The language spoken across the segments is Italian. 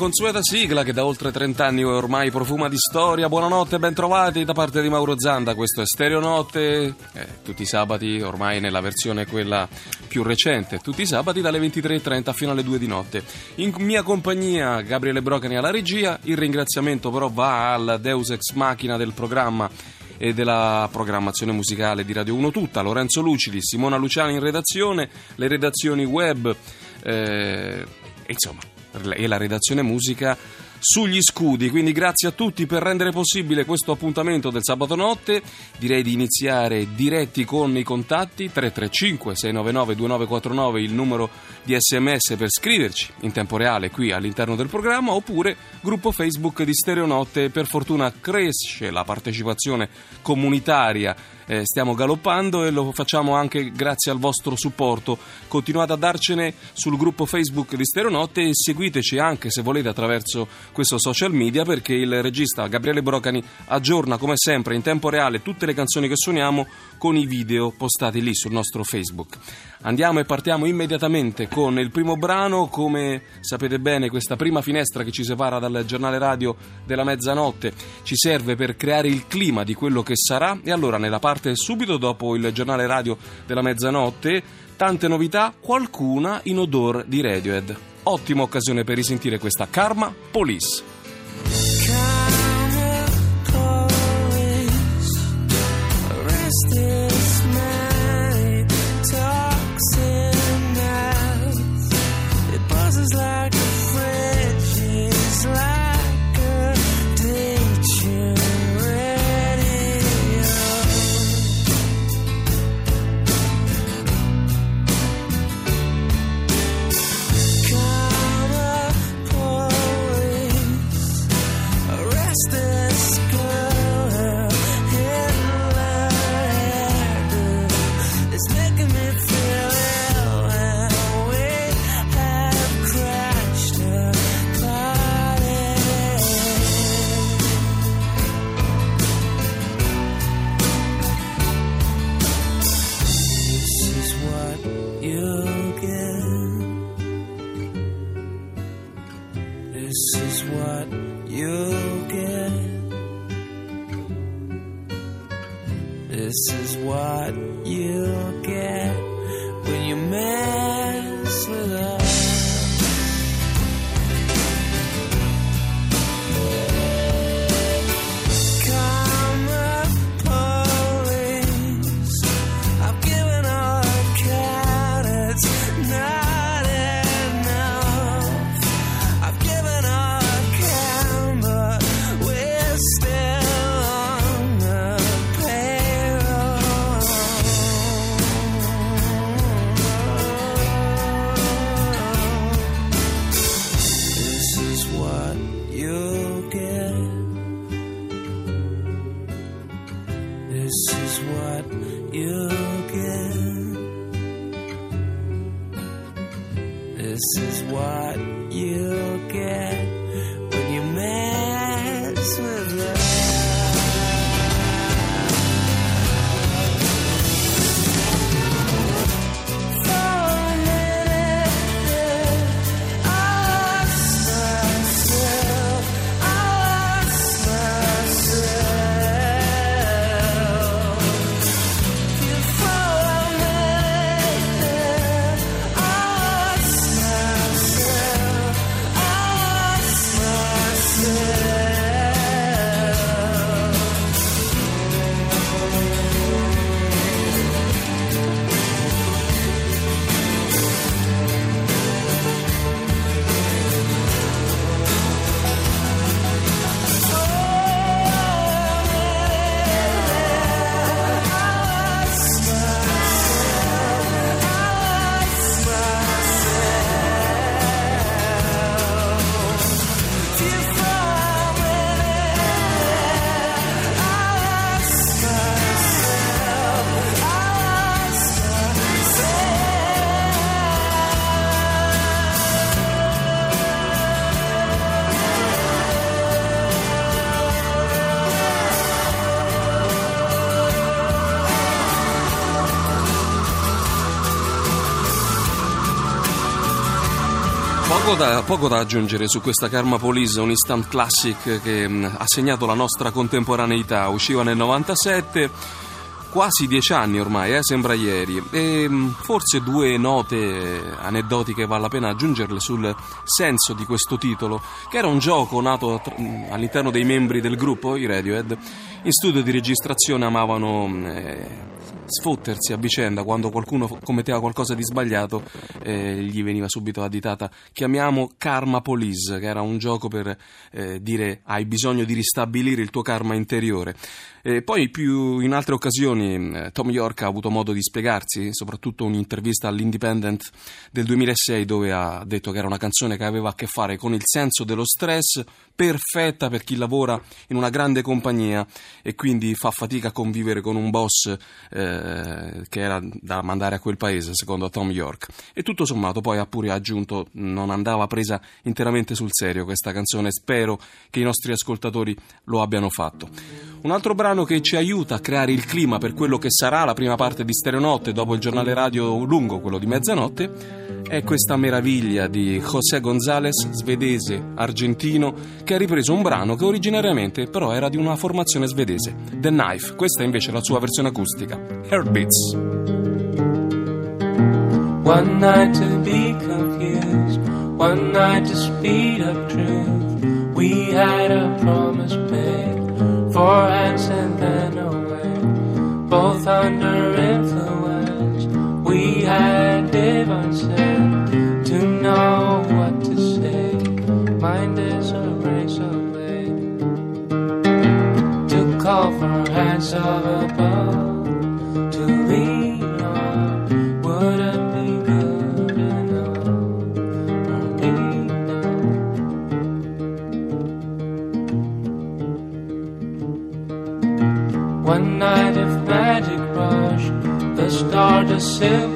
consueta sigla che da oltre 30 anni ormai profuma di storia. Buonanotte e bentrovati da parte di Mauro Zanda. Questo è Stereo Notte, eh, tutti i sabati, ormai nella versione quella più recente, tutti i sabati dalle 23.30 fino alle 2 di notte. In mia compagnia Gabriele Brocani alla regia, il ringraziamento però va al Deus Ex Machina del programma e della programmazione musicale di Radio 1 tutta, Lorenzo Lucidi, Simona Luciani in redazione, le redazioni web, eh, insomma e la redazione musica sugli scudi. Quindi grazie a tutti per rendere possibile questo appuntamento del sabato notte. Direi di iniziare diretti con i contatti 335 699 2949 il numero di sms per scriverci in tempo reale qui all'interno del programma oppure gruppo Facebook di Stereonotte. Per fortuna cresce la partecipazione comunitaria eh, stiamo galoppando e lo facciamo anche grazie al vostro supporto. Continuate a darcene sul gruppo Facebook di Stereonotte e seguiteci anche se volete attraverso questo social media perché il regista Gabriele Brocani aggiorna come sempre in tempo reale tutte le canzoni che suoniamo con i video postati lì sul nostro Facebook. Andiamo e partiamo immediatamente con il primo brano, come sapete bene questa prima finestra che ci separa dal giornale radio della mezzanotte ci serve per creare il clima di quello che sarà e allora nella parte subito dopo il giornale radio della mezzanotte tante novità, qualcuna in odor di Radiohead. Ottima occasione per risentire questa Karma Police. This is what you get when you are mad. Poco da, poco da, aggiungere su questa Karma Police, un instant classic che mh, mm, ha segnato la nostra contemporaneità. Usciva nel 97, quasi dieci anni ormai, eh, sembra ieri. E mh, mm, forse due note aneddotiche vale la pena aggiungerle sul senso di questo titolo, che era un gioco nato mh, mm, all'interno dei membri del gruppo, i Radiohead. In studio di registrazione amavano. Eh, sfottersi a vicenda quando qualcuno commetteva qualcosa di sbagliato eh, gli veniva subito additata. Chiamiamo Karma Police che era un gioco per eh, dire hai bisogno di ristabilire il tuo karma interiore. E poi più in altre occasioni eh, Tom York ha avuto modo di spiegarsi, soprattutto un'intervista all'Independent del 2006 dove ha detto che era una canzone che aveva a che fare con il senso dello stress, perfetta per chi lavora in una grande compagnia e quindi fa fatica a convivere con un boss eh, che era da mandare a quel paese, secondo Tom York. E tutto sommato poi ha pure aggiunto non andava presa interamente sul serio questa canzone, spero che i nostri ascoltatori lo abbiano fatto. Un altro brano che ci aiuta a creare il clima per quello che sarà la prima parte di Stereonotte dopo il giornale radio lungo, quello di mezzanotte, è questa meraviglia di José González, svedese, argentino, che ha ripreso un brano che originariamente però era di una formazione svedese, The Knife. Questa è invece la sua versione acustica, Heartbeats. One night to be confused, one night to speed up truth. We had a promise made. for hands and then away, both under influence. We had divine sense to know what to say. Mind is a razor blade to call for hands of above still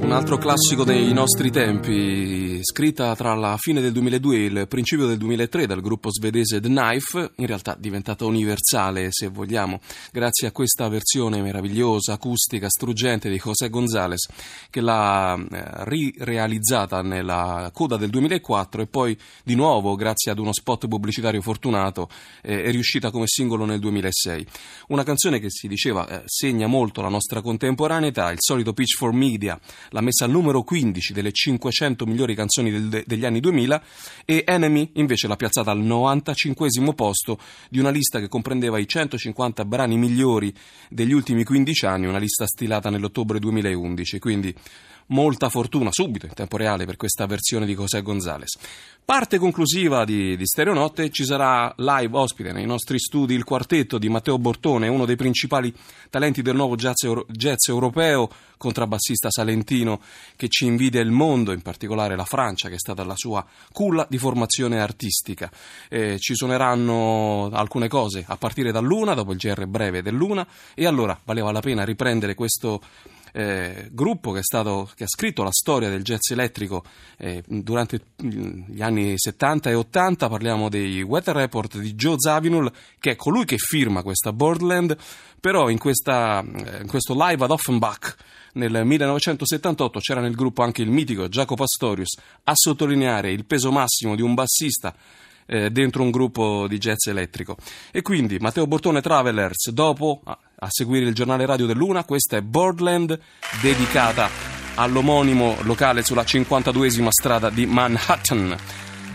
Un altro classico dei nostri tempi, scritta tra la fine del 2002 e il principio del 2003 dal gruppo svedese The Knife, in realtà diventata universale se vogliamo, grazie a questa versione meravigliosa, acustica, struggente di José González, che l'ha eh, rirealizzata nella coda del 2004 e poi di nuovo, grazie ad uno spot pubblicitario fortunato, eh, è riuscita come singolo nel 2006. Una canzone che si diceva eh, segna molto la nostra contemporaneità, il solito Pitchfork Media l'ha messa al numero 15 delle 500 migliori canzoni del- degli anni 2000 e Enemy invece l'ha piazzata al 95 posto di una lista che comprendeva i 150 brani migliori degli ultimi 15 anni, una lista stilata nell'ottobre 2011, quindi molta fortuna subito in tempo reale per questa versione di José González. Parte conclusiva di, di Stereonotte ci sarà live ospite nei nostri studi il quartetto di Matteo Bortone, uno dei principali talenti del nuovo jazz, euro- jazz europeo, contrabbassista salentino che ci invidia il mondo, in particolare la Francia che è stata la sua culla di formazione artistica. Eh, ci suoneranno alcune cose a partire dall'una, dopo il GR breve dell'una e allora valeva la pena riprendere questo eh, gruppo che, stato, che, ha scritto la storia del jazz elettrico eh, durante gli anni 70 e 80. Parliamo dei Weather Report di Joe Zawinul, che è colui che firma questa Birdland, però in, questa, eh, in questo live ad Offenbach nel 1978 c'era nel gruppo anche il mitico Jacopo Astorius a sottolineare il peso massimo di un bassista eh, dentro un gruppo di jazz elettrico. E quindi Matteo Bortone Travelers, dopo a, a seguire il giornale radio dell'Una, questa è Boardland dedicata all'omonimo locale sulla 52esima strada di Manhattan.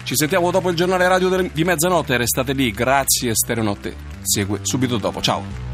Ci sentiamo dopo il giornale radio di mezzanotte, restate lì, grazie Stereonotte segue subito dopo, ciao!